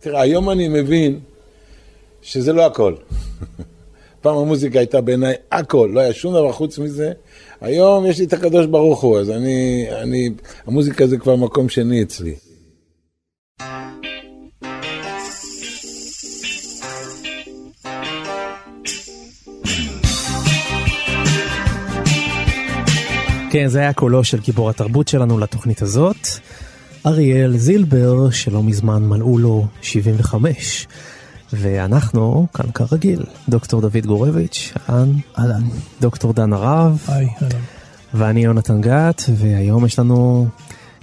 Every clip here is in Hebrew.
תראה, היום אני מבין שזה לא הכל. פעם המוזיקה הייתה בעיניי הכל, לא היה שום דבר חוץ מזה. היום יש לי את הקדוש ברוך הוא, אז אני, אני, המוזיקה זה כבר מקום שני אצלי. כן, זה היה קולו של גיבור התרבות שלנו לתוכנית הזאת. אריאל זילבר, שלא מזמן מלאו לו 75. ואנחנו, כאן כרגיל, דוקטור דוד גורביץ', אהלן. אהלן. דוקטור דן הרב. היי, אהלן. ואני יונתן גת, והיום יש לנו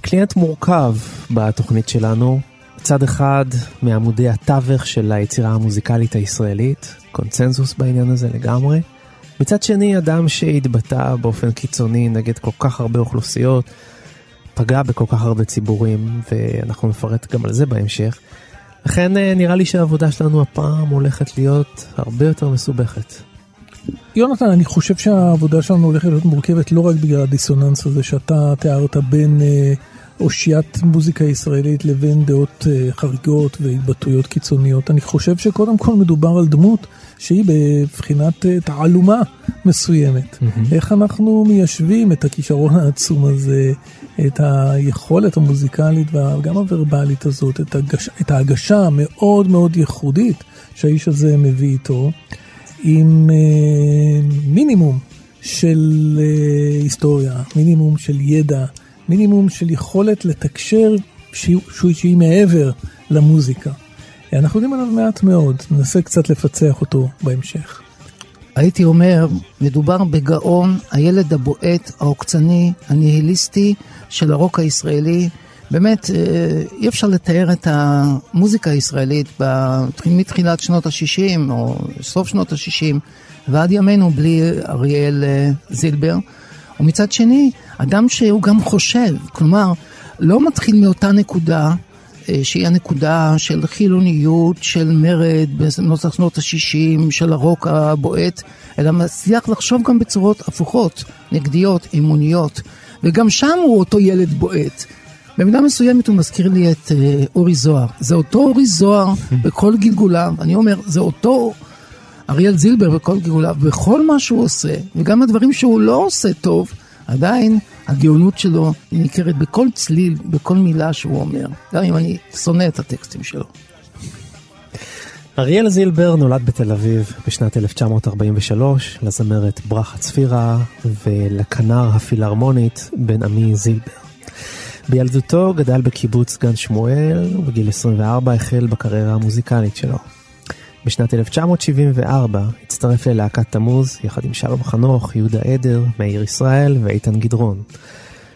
קליינט מורכב בתוכנית שלנו. מצד אחד, מעמודי התווך של היצירה המוזיקלית הישראלית, קונצנזוס בעניין הזה לגמרי. מצד שני, אדם שהתבטא באופן קיצוני נגד כל כך הרבה אוכלוסיות, פגע בכל כך הרבה ציבורים, ואנחנו נפרט גם על זה בהמשך. לכן אה, נראה לי שהעבודה שלנו הפעם הולכת להיות הרבה יותר מסובכת. יונתן, אני חושב שהעבודה שלנו הולכת להיות מורכבת לא רק בגלל הדיסוננס הזה שאתה תיארת בין אה, אושיית מוזיקה ישראלית לבין דעות אה, חריגות והתבטאויות קיצוניות. אני חושב שקודם כל מדובר על דמות שהיא בבחינת אה, תעלומה מסוימת. Mm-hmm. איך אנחנו מיישבים את הכישרון העצום הזה, את היכולת המוזיקלית וגם הוורבלית הזאת, את, הגש, את ההגשה המאוד מאוד ייחודית שהאיש הזה מביא איתו, עם אה, מינימום של אה, היסטוריה, מינימום של ידע, מינימום של יכולת לתקשר שהיא, שהיא מעבר למוזיקה. אנחנו יודעים עליו מעט מאוד, ננסה קצת לפצח אותו בהמשך. הייתי אומר, מדובר בגאון, הילד הבועט, העוקצני, הניהיליסטי של הרוק הישראלי. באמת, אה, אי אפשר לתאר את המוזיקה הישראלית מתחילת שנות ה-60 או סוף שנות ה-60 ועד ימינו בלי אריאל אה, זילבר. ומצד שני, אדם שהוא גם חושב, כלומר, לא מתחיל מאותה נקודה אה, שהיא הנקודה של חילוניות, של מרד בנוסח שנות ה-60, של הרוק הבועט, אלא מצליח לחשוב גם בצורות הפוכות, נגדיות, אמוניות, וגם שם הוא אותו ילד בועט. במידה מסוימת הוא מזכיר לי את אה, אורי זוהר. זה אותו אורי זוהר בכל גלגוליו, אני אומר, זה אותו אריאל זילבר בכל גלגוליו, בכל מה שהוא עושה, וגם הדברים שהוא לא עושה טוב, עדיין הגאונות שלו היא ניכרת בכל צליל, בכל מילה שהוא אומר, גם אם אני שונא את הטקסטים שלו. אריאל זילבר נולד בתל אביב בשנת 1943 לזמרת ברכה צפירה ולכנר הפילהרמונית בן עמי זילבר. בילדותו גדל בקיבוץ גן שמואל ובגיל 24 החל בקריירה המוזיקלית שלו. בשנת 1974 הצטרף ללהקת תמוז יחד עם שלום חנוך, יהודה עדר, מאיר ישראל ואיתן גדרון.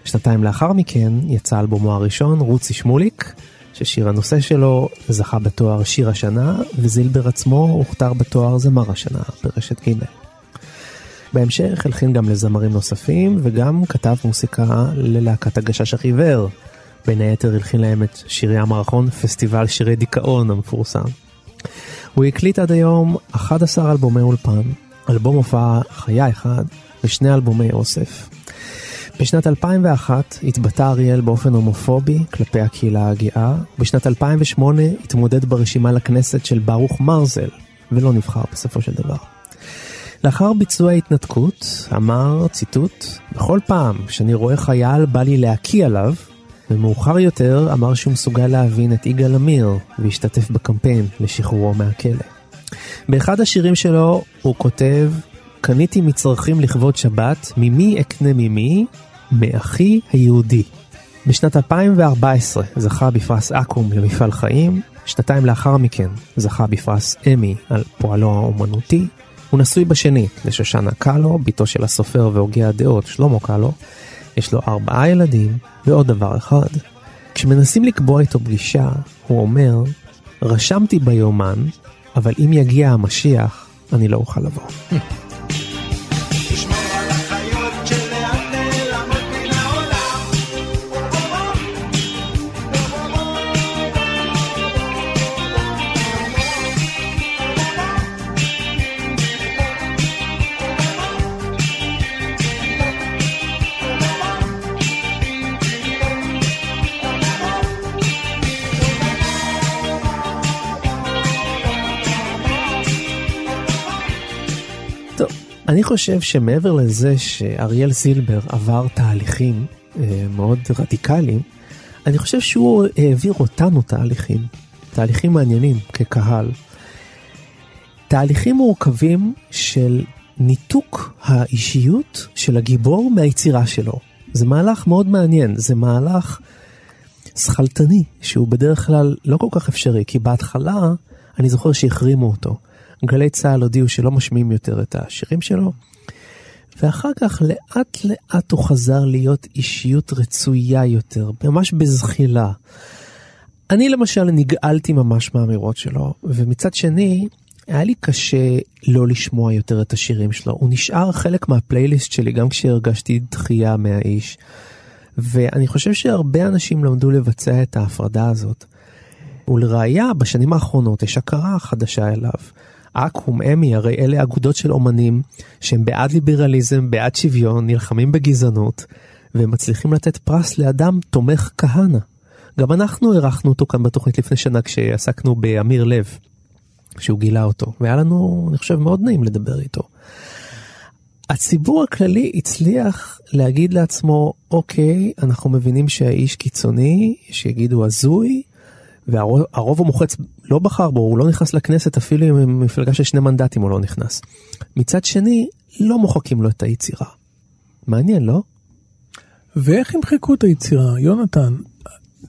שנתיים לאחר מכן יצא אלבומו הראשון, רוצי שמוליק, ששיר הנושא שלו זכה בתואר שיר השנה, וזילבר עצמו הוכתר בתואר זמר השנה ברשת ג'. בהמשך הלחין גם לזמרים נוספים, וגם כתב מוסיקה ללהקת הגשש החיוור. בין היתר הלחין להם את שירי המערכון פסטיבל שירי דיכאון המפורסם. הוא הקליט עד היום 11 אלבומי אולפן, אלבום הופעה חיה אחד ושני אלבומי אוסף. בשנת 2001 התבטא אריאל באופן הומופובי כלפי הקהילה הגאה, בשנת 2008 התמודד ברשימה לכנסת של ברוך מרזל, ולא נבחר בסופו של דבר. לאחר ביצוע ההתנתקות, אמר, ציטוט, בכל פעם שאני רואה חייל בא לי להקיא עליו, ומאוחר יותר אמר שהוא מסוגל להבין את יגאל עמיר והשתתף בקמפיין לשחרורו מהכלא. באחד השירים שלו הוא כותב, קניתי מצרכים לכבוד שבת, ממי אקנה ממי? מאחי היהודי. בשנת 2014 זכה בפרס אקו"ם למפעל חיים, שנתיים לאחר מכן זכה בפרס אמי על פועלו האומנותי, הוא נשוי בשנית לשושנה קאלו, בתו של הסופר והוגה הדעות שלמה קאלו. יש לו ארבעה ילדים ועוד דבר אחד. כשמנסים לקבוע איתו פגישה, הוא אומר, רשמתי ביומן, אבל אם יגיע המשיח, אני לא אוכל לבוא. אני חושב שמעבר לזה שאריאל זילבר עבר תהליכים אה, מאוד רדיקליים, אני חושב שהוא העביר אותנו תהליכים, תהליכים מעניינים כקהל. תהליכים מורכבים של ניתוק האישיות של הגיבור מהיצירה שלו. זה מהלך מאוד מעניין, זה מהלך שכלתני, שהוא בדרך כלל לא כל כך אפשרי, כי בהתחלה אני זוכר שהחרימו אותו. גלי צה"ל הודיעו שלא משמיעים יותר את השירים שלו, ואחר כך לאט לאט הוא חזר להיות אישיות רצויה יותר, ממש בזחילה. אני למשל נגעלתי ממש מהאמירות שלו, ומצד שני, היה לי קשה לא לשמוע יותר את השירים שלו. הוא נשאר חלק מהפלייליסט שלי גם כשהרגשתי דחייה מהאיש. ואני חושב שהרבה אנשים למדו לבצע את ההפרדה הזאת. ולראיה, בשנים האחרונות יש הכרה חדשה אליו. אקו"ם, אמי, הרי אלה אגודות של אומנים שהם בעד ליברליזם, בעד שוויון, נלחמים בגזענות, והם מצליחים לתת פרס לאדם תומך כהנא. גם אנחנו אירחנו אותו כאן בתוכנית לפני שנה כשעסקנו באמיר לב, שהוא גילה אותו, והיה לנו, אני חושב, מאוד נעים לדבר איתו. הציבור הכללי הצליח להגיד לעצמו, אוקיי, אנחנו מבינים שהאיש קיצוני, שיגידו הזוי, והרוב המוחץ לא בחר בו, הוא לא נכנס לכנסת אפילו עם מפלגה של שני מנדטים הוא לא נכנס. מצד שני, לא מוחקים לו את היצירה. מעניין, לא? ואיך ימחקו את היצירה? יונתן,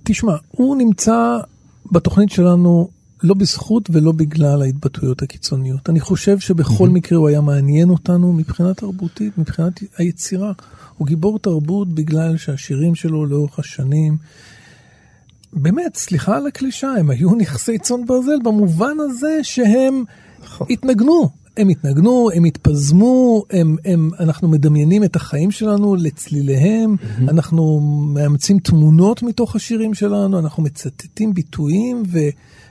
תשמע, הוא נמצא בתוכנית שלנו לא בזכות ולא בגלל ההתבטאויות הקיצוניות. אני חושב שבכל mm-hmm. מקרה הוא היה מעניין אותנו מבחינה תרבותית, מבחינת היצירה. הוא גיבור תרבות בגלל שהשירים שלו לאורך השנים באמת, סליחה על הקלישה, הם היו נכסי צאן ברזל במובן הזה שהם נכון. התנגנו. הם התנגנו, הם התפזמו, הם, הם, אנחנו מדמיינים את החיים שלנו לצליליהם, mm-hmm. אנחנו מאמצים תמונות מתוך השירים שלנו, אנחנו מצטטים ביטויים ו...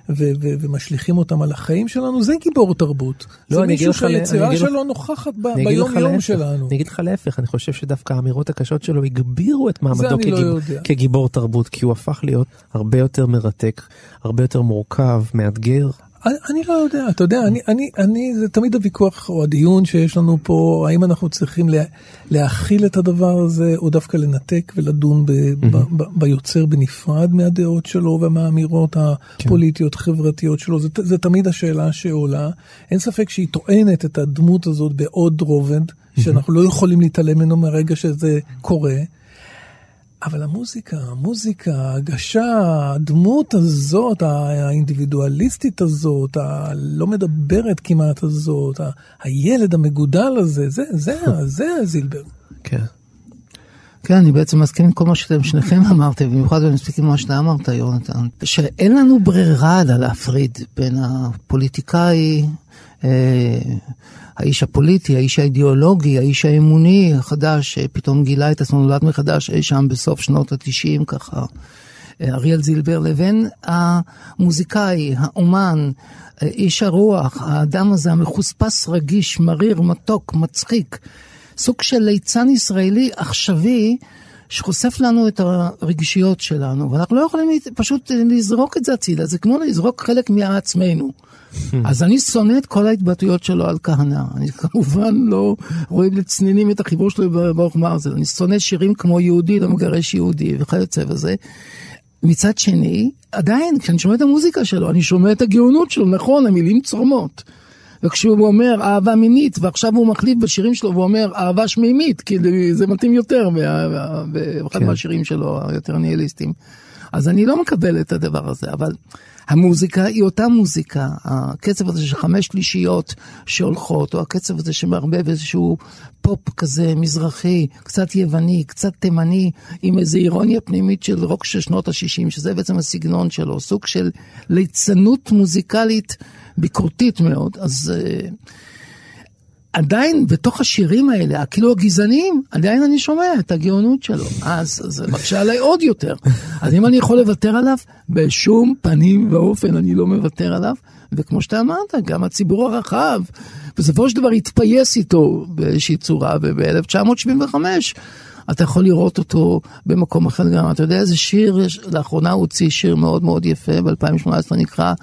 ו- ו- ומשליכים אותם על החיים שלנו, זה גיבור תרבות. לא, זה מישהו שהיצירה שלו נוכחת ב- ביום יום שלנו. אני אגיד לך להפך, אני חושב שדווקא האמירות הקשות שלו הגבירו את מעמדו כגיב... לא כגיבור תרבות, כי הוא הפך להיות הרבה יותר מרתק, הרבה יותר מורכב, מאתגר. אני, לא יודע, אתה יודע, אני, אני, אני, זה תמיד הוויכוח או הדיון שיש לנו פה, האם אנחנו צריכים לה, להכיל את הדבר הזה, או דווקא לנתק ולדון ב. ב, ב, ביוצר בנפרד מהדעות שלו ומהאמירות הפוליטיות, כן. חברתיות שלו, זה, זה תמיד השאלה שעולה. אין ספק שהיא טוענת את הדמות הזאת בעוד רובד. שאנחנו לא יכולים להתעלם ממנו מהרגע שזה קורה. אבל המוזיקה, המוזיקה, ההגשה, הדמות הזאת, האינדיבידואליסטית הזאת, הלא מדברת כמעט הזאת, הילד המגודל הזה, זה, זה, זה זילבר. כן. כן, אני בעצם מסכים עם כל מה שאתם שניכם אמרתם, במיוחד אני מספיק עם מה שאתה אמרת, יונתן, שאין לנו ברירה אלא להפריד בין הפוליטיקאי, אה, האיש הפוליטי, האיש האידיאולוגי, האיש האמוני החדש, שפתאום גילה את עצמו נולד מחדש אי שם בסוף שנות התשעים ככה. אריאל זילבר, לבין המוזיקאי, האומן, איש הרוח, האדם הזה המחוספס, רגיש, מריר, מתוק, מצחיק. סוג של ליצן ישראלי עכשווי שחושף לנו את הרגישיות שלנו, ואנחנו לא יכולים פשוט לזרוק את זה הצידה, זה כמו לזרוק חלק מעצמנו. אז אני שונא את כל ההתבטאויות שלו על כהנא. אני כמובן לא רואה לצנינים את החיבור שלו ברוך מרזל. אני שונא שירים כמו יהודי לא מגרש יהודי וכיוצא בזה. מצד שני, עדיין, כשאני שומע את המוזיקה שלו, אני שומע את הגאונות שלו, נכון, המילים צורמות. וכשהוא אומר אהבה מינית, ועכשיו הוא מחליף בשירים שלו ואומר אהבה שמימית, כי זה מתאים יותר באחד כן. מהשירים שלו, היותר ניהליסטים. אז אני לא מקבל את הדבר הזה, אבל המוזיקה היא אותה מוזיקה. הקצב הזה של חמש שלישיות שהולכות, או הקצב הזה שמערבב איזשהו פופ כזה מזרחי, קצת יווני, קצת תימני, עם איזו אירוניה פנימית של רוק של שנות ה-60, שזה בעצם הסגנון שלו, סוג של ליצנות מוזיקלית ביקורתית מאוד. אז... Uh, עדיין בתוך השירים האלה, כאילו הגזעניים, עדיין אני שומע את הגאונות שלו. אז זה מקשה עליי עוד יותר. אז אם אני יכול לוותר עליו, בשום פנים ואופן אני לא מוותר עליו. וכמו שאתה אמרת, גם הציבור הרחב, בסופו של דבר התפייס איתו באיזושהי צורה, וב-1975 אתה יכול לראות אותו במקום אחר גם. אתה יודע איזה שיר, לאחרונה הוא הוציא שיר מאוד מאוד יפה, ב-2018 נקרא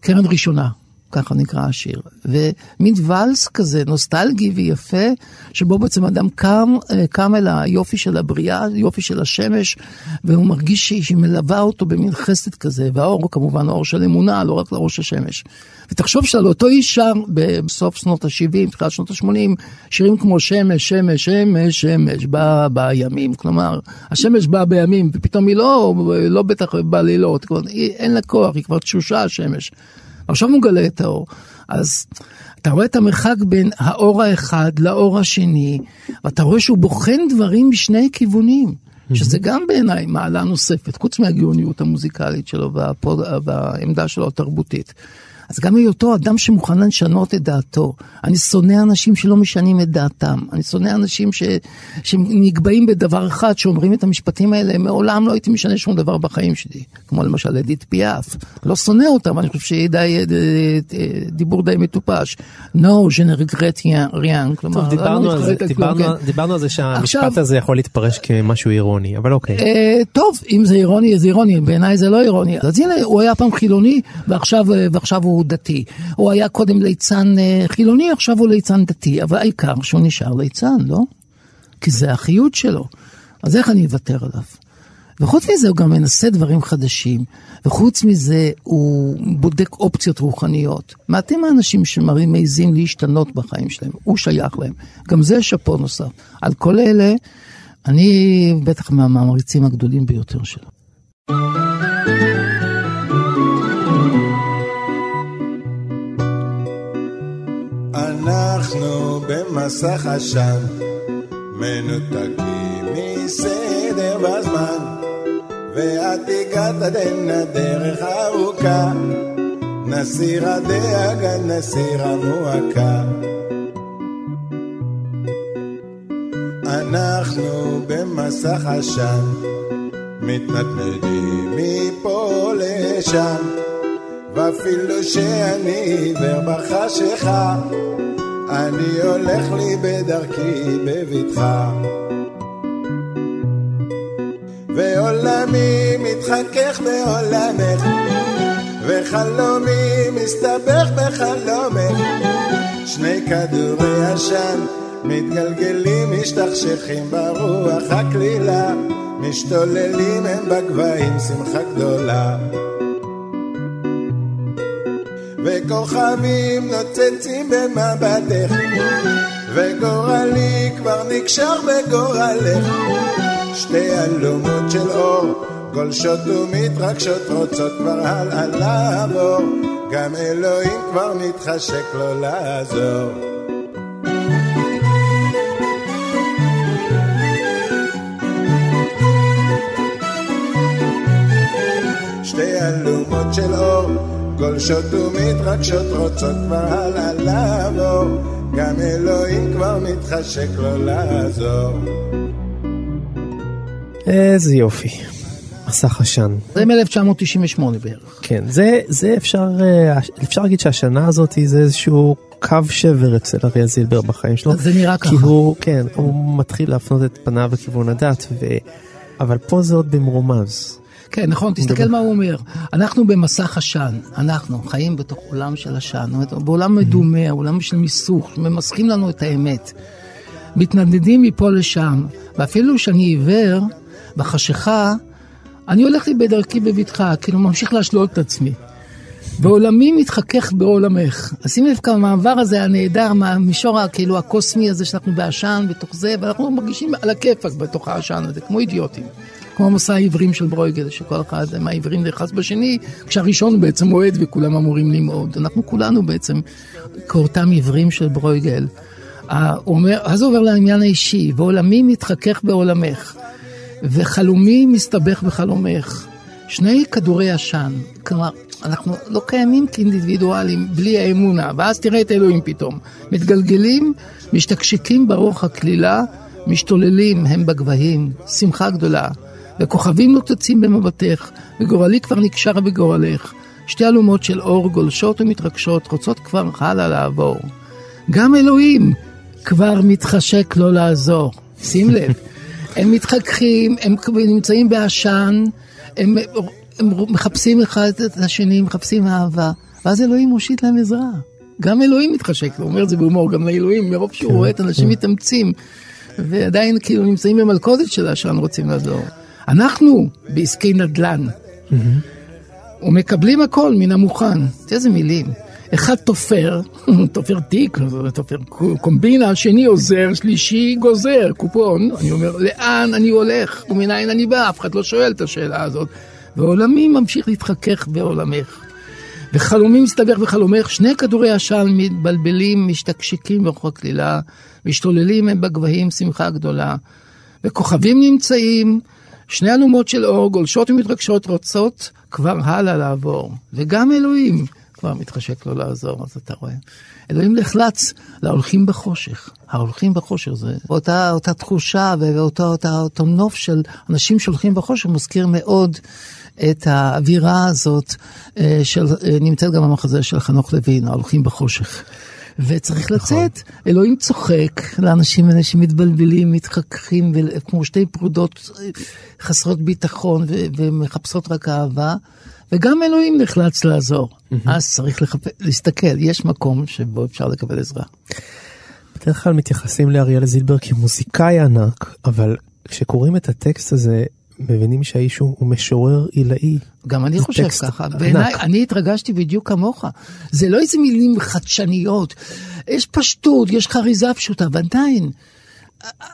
קרן ראשונה. ככה נקרא השיר. ומין ואלס כזה, נוסטלגי ויפה, שבו בעצם אדם קם, אה, קם אל היופי של הבריאה, יופי של השמש, והוא מרגיש שהיא מלווה אותו במין חסד כזה, והאור כמובן אור של אמונה, לא רק לאור של השמש. ותחשוב שעל אותו איש שר בסוף שנות ה-70, תחילת שנות ה-80, שירים כמו שמש, שמש, שמש, שמש, בא בימים, כלומר, השמש באה בימים, ופתאום היא לא, לא בטח בלילות, אין לה כוח, היא כבר תשושה השמש. עכשיו מגלה את האור. אז אתה רואה את המרחק בין האור האחד לאור השני, ואתה רואה שהוא בוחן דברים משני כיוונים. שזה גם בעיניי מעלה נוספת, חוץ מהגאוניות המוזיקלית שלו והפוד, והעמדה שלו התרבותית. אז גם היותו אדם שמוכן לשנות את דעתו. אני שונא אנשים שלא משנים את דעתם. אני שונא אנשים ש, שנקבעים בדבר אחד, שאומרים את המשפטים האלה, מעולם לא הייתי משנה שום דבר בחיים שלי. כמו למשל אדית פיאף. לא שונא אותם, אני חושב שהיא די, דיבור די מטופש. No, je ne regrette rien. כלומר, טוב, דיברנו, לא על זה, דיברנו, כן. דיברנו על זה שהמשפט עכשיו, הזה יכול להתפרש כמשהו אירוני, אבל אוקיי. אה, טוב, אם זה אירוני, זה אירוני, בעיניי זה לא אירוני. אז הנה, הוא היה פעם חילוני, ועכשיו, ועכשיו הוא הוא דתי. הוא היה קודם ליצן אה, חילוני, עכשיו הוא ליצן דתי, אבל העיקר שהוא נשאר ליצן, לא? כי זה החיות שלו. אז איך אני אוותר עליו? וחוץ מזה הוא גם מנסה דברים חדשים, וחוץ מזה הוא בודק אופציות רוחניות. מעטים האנשים שמעזים להשתנות בחיים שלהם, הוא שייך להם. גם זה שאפו נוסף. על כל אלה, אני בטח מהמעריצים הגדולים ביותר שלו. אנחנו במסך עשן, מנותקים מסדר בזמן, ואת הגעת עדן הדרך ארוכה, נסיר הדאגה, נסיר המועקה. אנחנו במסך עשן, מתנדנדים מפה לשם. ואפילו שאני עיוור בחשיכה, אני הולך לי בדרכי בבטחה. ועולמי מתחכך בעולמך, וחלומי מסתבך בחלומך. שני כדורי עשן מתגלגלים, משתכשכים ברוח הקלילה, משתוללים הם בגבהים שמחה גדולה. וכוכבים נוצצים במבטך, וגורלי כבר נקשר בגורלך. שתי אלומות של אור, גולשות ומתרגשות, רוצות כבר הלאה לעבור, גם אלוהים כבר מתחשק לו לעזור. שתי אלומות של אור גולשות ומתרגשות רוצות כבר הלאה לעבור, גם אלוהים כבר מתחשק לו לעזור. איזה יופי. מסך עשן. זה מ-1998 בערך. כן, זה, זה אפשר, אה, אפשר להגיד שהשנה הזאת זה איזשהו קו שבר אצל אריה זילבר בחיים שלו. זה נראה ככה. כי הוא, כן, הוא מתחיל להפנות את פניו לכיוון הדת, ו... אבל פה זה עוד במרומז. כן, נכון, תסתכל מה הוא אומר. אנחנו במסך עשן, אנחנו חיים בתוך עולם של עשן, בעולם מדומה, עולם של מיסוך, ממסכים לנו את האמת. מתנדנדים מפה לשם, ואפילו שאני עיוור, בחשיכה, אני הולך לי בדרכי בבטחה, כאילו ממשיך להשלות את עצמי. ועולמי מתחכך בעולמך. אז שים לב כמה המעבר הזה הנהדר מהמישור כאילו הקוסמי הזה שאנחנו בעשן בתוך זה, ואנחנו מרגישים על הכיפאק בתוך העשן הזה, כמו אידיוטים. כמו מסע העברים של ברויגל, שכל אחד מהעברים נאחז בשני, כשהראשון בעצם אוהד וכולם אמורים ללמוד. אנחנו כולנו בעצם כאותם עברים של ברויגל. אומר, אז עובר לעניין האישי, ועולמי מתחכך בעולמך, וחלומי מסתבך בחלומך. שני כדורי עשן, כלומר, אנחנו לא קיימים כאינדיבידואלים בלי האמונה, ואז תראה את אלוהים פתאום. מתגלגלים, משתקשקים ברוח הקלילה, משתוללים הם בגבהים, שמחה גדולה. וכוכבים נוצצים במבטך, וגורלי כבר נקשר בגורלך. שתי אלומות של אור גולשות ומתרגשות, רוצות כבר הלאה לעבור. גם אלוהים כבר מתחשק לא לעזור. שים לב, הם מתחככים, הם נמצאים בעשן, הם, הם מחפשים אחד את השני, מחפשים אהבה, ואז אלוהים מושיט להם עזרה. גם אלוהים מתחשק, הוא אומר את זה בהומור, גם לאלוהים, מרוב שהוא רואה את אנשים מתאמצים, ועדיין כאילו נמצאים במלכודת של העשן, רוצים לעזור. אנחנו בעסקי נדל"ן, ומקבלים הכל מן המוכן. איזה מילים. אחד תופר, תופר תיק, תופר קומבינה, שני עוזר, שלישי גוזר, קופון. אני אומר, לאן אני הולך ומנין אני בא? אף אחד לא שואל את השאלה הזאת. ועולמי ממשיך להתחכך בעולמך. וחלומי מסתבך בחלומך, שני כדורי עשן מתבלבלים, משתקשקים ברוך הקלילה, משתוללים הם בגבהים שמחה גדולה. וכוכבים נמצאים, שני אלומות של אור גולשות ומתרגשות רוצות כבר הלאה לעבור. וגם אלוהים כבר מתחשק לו לעזור, אז אתה רואה. אלוהים נחלץ להולכים בחושך. ההולכים בחושך זה אותה, אותה תחושה ואותו אותה, אותו נוף של אנשים שהולכים בחושך מזכיר מאוד את האווירה הזאת אה, של, אה, נמצאת גם במחזה של חנוך לוין, ההולכים בחושך. וצריך נכון. לצאת. אלוהים צוחק לאנשים האלה שמתבלבלים, מתחככים, כמו שתי פרודות חסרות ביטחון ומחפשות רק אהבה. וגם אלוהים נחלץ לעזור. Mm-hmm. אז צריך לחפ... להסתכל, יש מקום שבו אפשר לקבל עזרה. בדרך כלל מתייחסים לאריאל זילבר כמוזיקאי ענק, אבל כשקוראים את הטקסט הזה, מבינים שהאיש הוא משורר עילאי. גם אני חושב ככה. בעיניי, אני התרגשתי בדיוק כמוך. זה לא איזה מילים חדשניות. יש פשטות, יש חריזה פשוטה, ועדיין,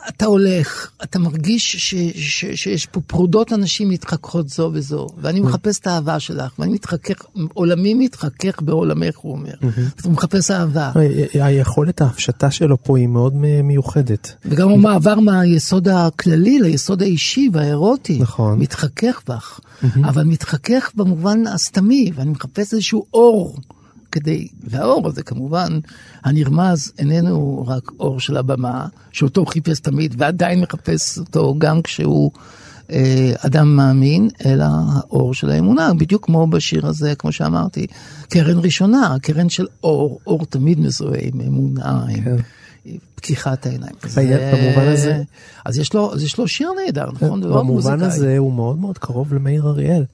אתה הולך, אתה מרגיש ש, ש, שיש פה פרודות אנשים מתחככות זו וזו, ואני מחפש את האהבה שלך, ואני מתחכך, עולמי מתחכך בעולמך, הוא אומר. אתה מחפש אהבה. היכולת ההפשטה שלו פה היא מאוד מיוחדת. וגם המעבר מהיסוד הכללי ליסוד האישי והאירוטי. נכון. מתחכך בך, אבל מתחכך במובן הסתמי, ואני מחפש איזשהו אור. כדי, והאור הזה כמובן, הנרמז איננו רק אור של הבמה, שאותו הוא חיפש תמיד ועדיין מחפש אותו גם כשהוא אה, אדם מאמין, אלא האור של האמונה, בדיוק כמו בשיר הזה, כמו שאמרתי, קרן ראשונה, קרן של אור, אור תמיד מזוהה עם אמונה, עם... כן. פקיחת העיניים. במובן הזה... אז יש לו, אז יש לו שיר נהדר, נכון? במובן הזה הוא מאוד מאוד קרוב למאיר אריאל.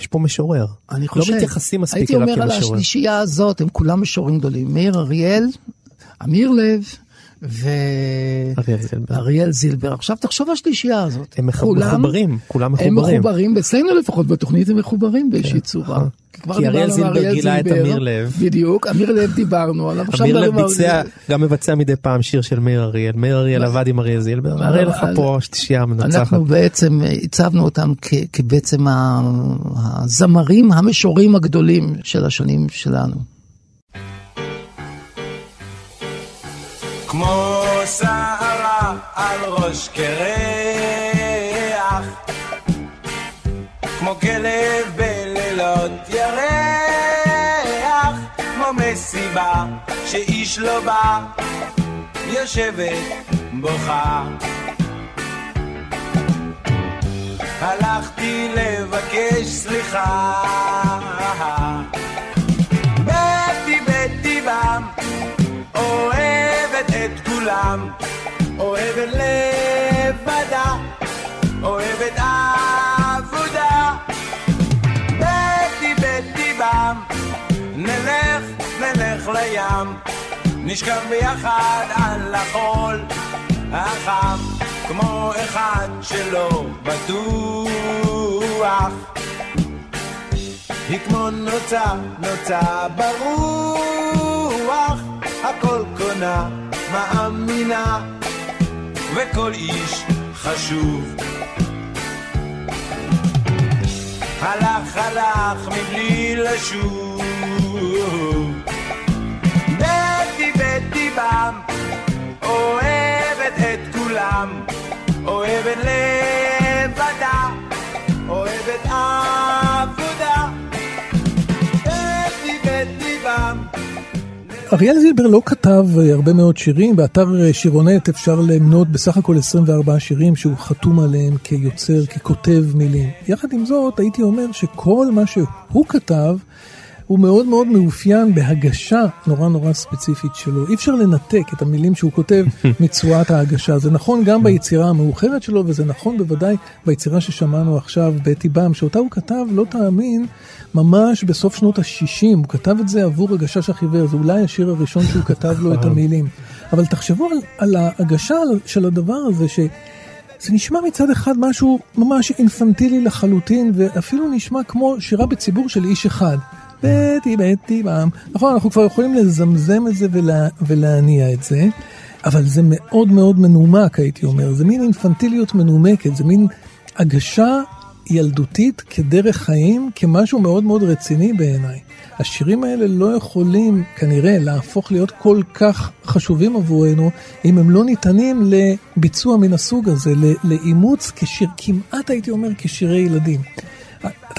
יש פה משורר. אני לא חושב, לא מתייחסים מספיק אליו כמשורר. הייתי אומר על השלישייה הזאת, הם כולם משוררים גדולים. מאיר אריאל, אמיר לב, ואריאל זילבר. עכשיו תחשוב על השלישייה הזאת. הם מחוברים, כולם מחוברים. הם מחוברים, אצלנו לפחות בתוכנית הם מחוברים באיזושהי כן, צורה. נכון. כי אריאל זילבר גילה את אמיר לב. בדיוק, אמיר לב דיברנו עליו. אמיר לב ביצע, גם מבצע מדי פעם שיר של מאיר אריאל. מאיר אריאל עבד עם אריאל זילבר. הרי לך פה שלישייה מנצחת. אנחנו בעצם הצבנו אותם כבעצם הזמרים המשוררים הגדולים של השנים שלנו. כמו שערה על ראש קרח, כמו כלב בלילות ירח, כמו מסיבה שאיש לא בא, יושבת בוכה. הלכתי לבקש סליחה, כולם, אוהבת לבדה, אוהבת עבודה. בטי בטי בם, נלך, נלך לים, נשכב ביחד על החול החם, כמו אחד שלא בטוח. היא כמו נוצה, נוצה ברוח, הכל קונה. מאמינה, וכל איש חשוב. הלך הלך מבלי לשוב. בטי בטי בם, אוהבת את כולם, אוהבת לבדה, אריאל זילבר לא כתב אה, הרבה מאוד שירים, באתר אה, שירונט אפשר למנות בסך הכל 24 שירים שהוא חתום עליהם כיוצר, ככותב מילים. יחד עם זאת, הייתי אומר שכל מה שהוא כתב, הוא מאוד מאוד מאופיין בהגשה נורא נורא ספציפית שלו. אי אפשר לנתק את המילים שהוא כותב מצורת ההגשה. זה נכון גם ביצירה המאוחרת שלו, וזה נכון בוודאי ביצירה ששמענו עכשיו, בטי באם, שאותה הוא כתב, לא תאמין, ממש בסוף שנות ה-60. הוא כתב את זה עבור הגשש החיוור, זה אולי השיר הראשון שהוא כתב לו את המילים. אבל תחשבו על, על ההגשה של הדבר הזה, ש... זה נשמע מצד אחד משהו ממש אינפנטילי לחלוטין, ואפילו נשמע כמו שירה בציבור של איש אחד. בטי בטי באם. נכון, אנחנו כבר יכולים לזמזם את זה ולה, ולהניע את זה, אבל זה מאוד מאוד מנומק, הייתי אומר. זה מין אינפנטיליות מנומקת, זה מין הגשה ילדותית כדרך חיים, כמשהו מאוד מאוד רציני בעיניי. השירים האלה לא יכולים כנראה להפוך להיות כל כך חשובים עבורנו, אם הם לא ניתנים לביצוע מן הסוג הזה, לאימוץ כשיר, כמעט הייתי אומר כשירי ילדים.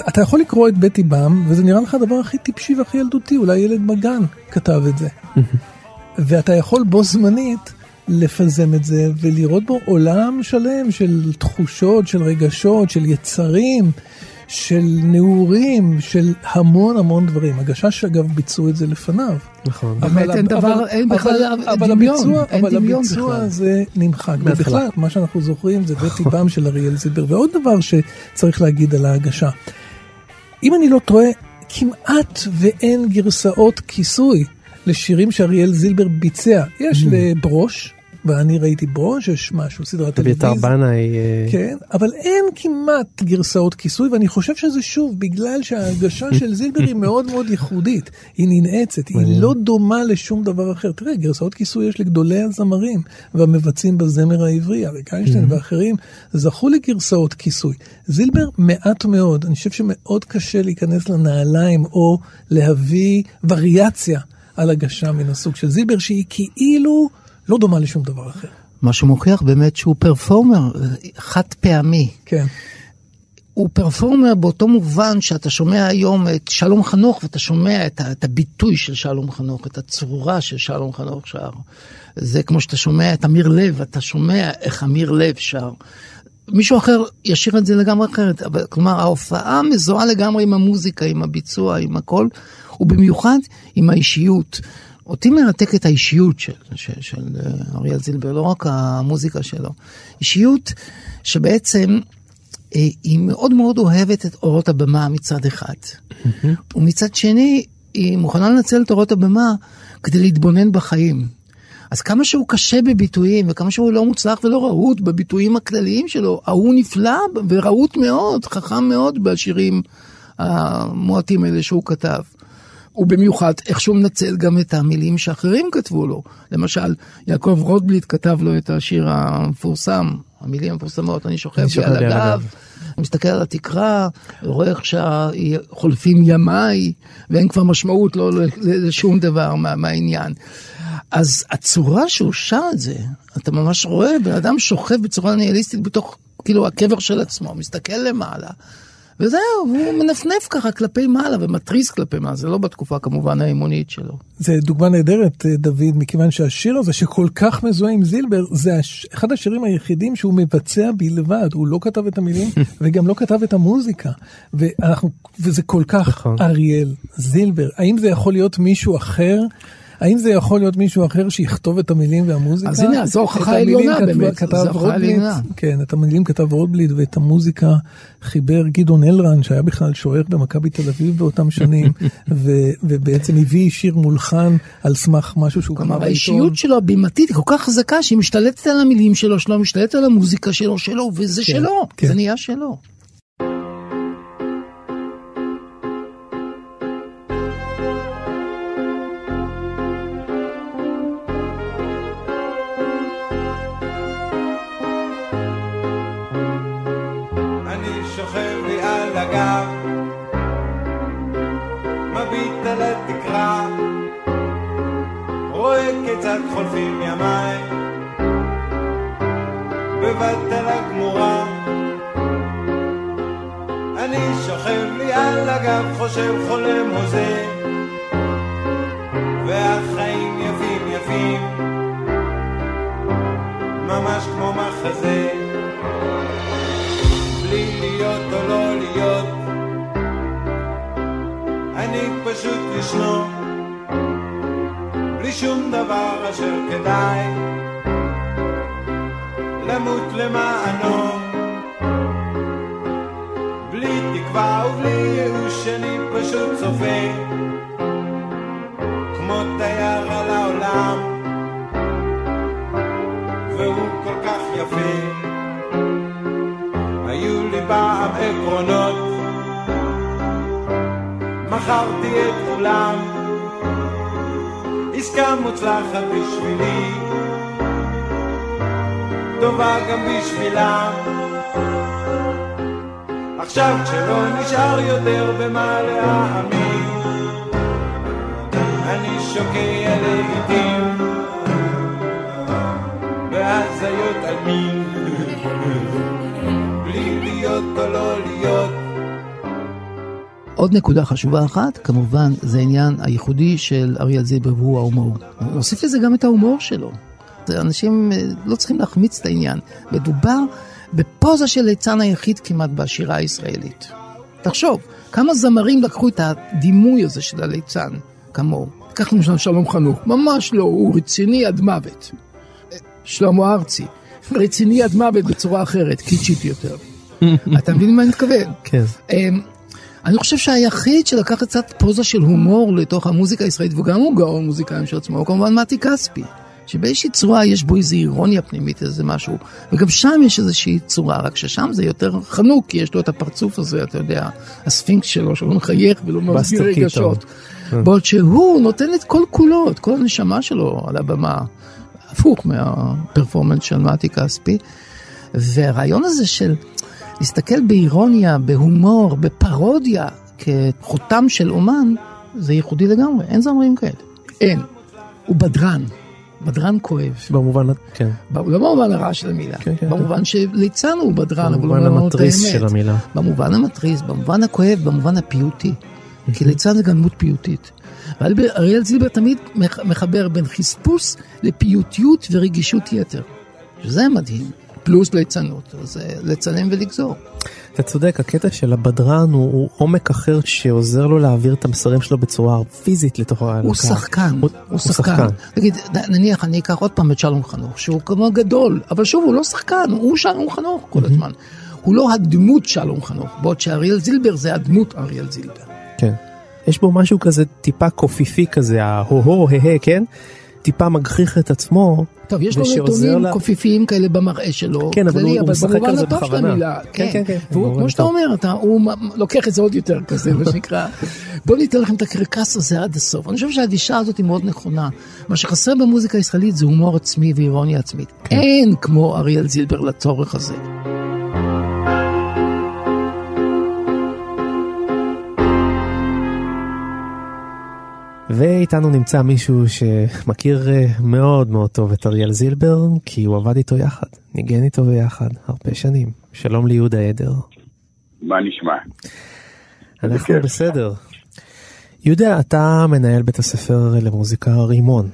אתה יכול לקרוא את בטי באם, וזה נראה לך הדבר הכי טיפשי והכי ילדותי, אולי ילד בגן כתב את זה. ואתה יכול בו זמנית לפזם את זה ולראות בו עולם שלם של תחושות, של רגשות, של יצרים, של נעורים, של המון המון דברים. הגשש אגב ביצעו את זה לפניו. נכון. באמת אין דבר, אין בכלל אבל דמיון, הביצוע, אין אבל דמיון הביצוע בכלל. הזה נמחק. ובכלל, מה שאנחנו זוכרים זה בית טיבם של אריאל זילבר. ועוד דבר שצריך להגיד על ההגשה. אם אני לא טועה, כמעט ואין גרסאות כיסוי לשירים שאריאל זילבר ביצע. יש לברוש, ואני ראיתי ברוש, יש משהו, סדרת אביתר טלוויזיה. בנאי, אה, כן, אבל אין כמעט גרסאות כיסוי, ואני חושב שזה שוב, בגלל שההגשה של זילבר היא מאוד מאוד ייחודית, היא ננעצת, היא. לא דומה לשום דבר אחר. תראה, גרסאות כיסוי יש לגדולי הזמרים והמבצעים בזמר העברי, אריק איינשטיין ואחרים, זכו לגרסאות כיסוי. זילבר מעט מאוד, אני חושב שמאוד קשה להיכנס לנעליים או להביא וריאציה על הגשה מן הסוג של זילבר, שהיא כאילו לא דומה לשום דבר אחר. מה שמוכיח באמת שהוא פרפורמר אה, חד פעמי. כן. הוא פרפורמר באותו מובן שאתה שומע היום את שלום חנוך ואתה שומע את, את הביטוי של שלום חנוך, את הצורה של שלום חנוך שר. זה כמו שאתה שומע את אמיר לב, אתה שומע איך אמיר לב שר. מישהו אחר ישיר את זה לגמרי אחרת, אבל כלומר ההופעה מזוהה לגמרי עם המוזיקה, עם הביצוע, עם הכל, ובמיוחד עם האישיות. אותי מרתקת האישיות של, של, של אה, אריאל זילבר, לא רק המוזיקה שלו. אישיות שבעצם אה, היא מאוד מאוד אוהבת את אורות הבמה מצד אחד. ומצד שני, היא מוכנה לנצל את אורות הבמה כדי להתבונן בחיים. אז כמה שהוא קשה בביטויים, וכמה שהוא לא מוצלח ולא רהוט בביטויים הכלליים שלו, ההוא נפלא ורהוט מאוד, חכם מאוד בשירים המועטים האלה שהוא כתב. ובמיוחד איך שהוא מנצל גם את המילים שאחרים כתבו לו. למשל, יעקב רוטבליט כתב לו את השיר המפורסם, המילים המפורסמות, אני שוכב לי על הגב. אני מסתכל על התקרה, רואה איך שחולפים ימיי, ואין כבר משמעות לא לשום דבר מה, מהעניין. אז הצורה שהוא שר את זה, אתה ממש רואה בן אדם שוכב בצורה ניהליסטית בתוך, כאילו, הקבר של עצמו, מסתכל למעלה. וזהו, הוא מנפנף ככה כלפי מעלה ומתריס כלפי מעלה, זה לא בתקופה כמובן האמונית שלו. זה דוגמה נהדרת, אה, דוד, מכיוון שהשיר הזה שכל כך מזוהה עם זילבר, זה הש... אחד השירים היחידים שהוא מבצע בלבד, הוא לא כתב את המילים וגם לא כתב את המוזיקה. ואנחנו, וזה כל כך נכון. אריאל, זילבר. האם זה יכול להיות מישהו אחר? האם זה יכול להיות מישהו אחר שיכתוב את המילים והמוזיקה? אז הנה, זו הוכחה עליונה כתב- באמת, כתב זו הוכחה רוטבליט, עליונה. כן, את המילים כתב רוטבליט ואת המוזיקה חיבר גדעון אלרן, שהיה בכלל שוער במכבי תל אביב באותם שנים, ו, ובעצם הביא שיר מולחן על סמך משהו שהוא כלומר, בעיתון. האישיות שלו הבימתית היא כל כך חזקה שהיא משתלטת על המילים שלו, שלו, משתלטת על המוזיקה שלו, שלו, וזה כן, שלו, כן. זה נהיה שלו. קצת חולפים ימיי בבטלה גמורה. אני שוכב לי על הגב, חושב חולם הוזה. והחיים יפים יפים. ממש כמו מחזה. בלי להיות או לא להיות אני פשוט ישנו בלי שום דבר אשר כדאי למות למענו. בלי תקווה ובלי ייאוש אני פשוט צופה כמו תייר על העולם והוא כל כך יפה היו לי פעם עקרונות מכרתי את כולם עסקה מוצלחת בשבילי. טובה גם בשבילם עכשיו כשלא נשאר יותר במה להאמין אני שוקע לעיתים בהזיות על מין בלי להיות או לא להיות עוד נקודה חשובה אחת, כמובן, זה העניין הייחודי של אריאל זילבר והוא ההומור. נוסיף לזה גם את ההומור שלו. אנשים אה, לא צריכים להחמיץ את העניין. מדובר בפוזה של ליצן היחיד כמעט בשירה הישראלית. תחשוב, כמה זמרים לקחו את הדימוי הזה של הליצן כמוהו. קח למשל שלום חנוך, ממש לא, הוא רציני עד מוות. שלמה ארצי, רציני עד מוות בצורה אחרת, קיצ'ית יותר. אתה מבין מה אני מתכוון? כן. אני חושב שהיחיד שלקח קצת פוזה של הומור לתוך המוזיקה הישראלית, וגם הוא גאון מוזיקאים של עצמו, הוא כמובן מתי כספי. שבאיזושהי צורה יש בו איזו אירוניה פנימית, איזה משהו, וגם שם יש איזושהי צורה, רק ששם זה יותר חנוק, כי יש לו את הפרצוף הזה, אתה יודע, הספינקס שלו, שהוא מחייך ולא מסגיר רגשות. כן. בעוד שהוא נותן את כל כולו, את כל הנשמה שלו על הבמה, הפוך מה performance של מתי כספי. והרעיון הזה של להסתכל באירוניה, בהומור, בפרודיה, כחותם של אומן, זה ייחודי לגמרי, אין זמרים כאלה. אין. הוא בדרן. בדרן כואב. במובן, כן. לא במובן הרע של המילה, כן, כן, במובן שליצן הוא בדרן, אבל הוא במובן אומר את האמת. של המילה. במובן המתריס, במובן הכואב, במובן הפיוטי. כי ליצן זה גם דמות פיוטית. ואריאל זילבר תמיד מח- מחבר בין חספוס לפיוטיות ורגישות יתר. שזה מדהים. פלוס ליצנות, אז אה, לצלם ולגזור. אתה צודק, הקטע של הבדרן הוא, הוא עומק אחר שעוזר לו להעביר את המסרים שלו בצורה פיזית לתוך הקהל. הוא שחקן, הוא, הוא שחקן. נגיד, נ- נניח אני אקח עוד פעם את שלום חנוך, שהוא כמו גדול, אבל שוב, הוא לא שחקן, הוא שלום חנוך כל הזמן. הוא לא הדמות שלום חנוך, בעוד שאריאל זילבר זה הדמות אריאל זילבר. כן. יש בו משהו כזה טיפה קופיפי כזה, ההו-הו, הה, כן? טיפה מגחיך את עצמו. טוב, יש לו נתונים לה- קופיפיים כאלה במראה שלו, כן, אבל כללי, הוא- הוא אבל משחק במובן על זה הטוב של בכוונה. המילה. כן, כן, כן, והוא, במובן כמו שאתה. אומר, אתה, הוא לוקח את זה עוד יותר כזה, מה שנקרא. בוא ניתן לכם את הקרקס הזה עד הסוף. אני חושב שהגישה הזאת היא מאוד נכונה. מה שחסר במוזיקה הישראלית זה הומור עצמי ואירוניה עצמית. כן. אין כמו אריאל זילבר לצורך הזה. ואיתנו נמצא מישהו שמכיר אה, מאוד מאוד טוב את אריאל זילבר, כי הוא עבד איתו יחד, ניגן איתו ביחד הרבה שנים. שלום ליהודה עדר. מה נשמע? אנחנו. בסדר. יהודה, אתה מנהל בית הספר למוזיקה רימון.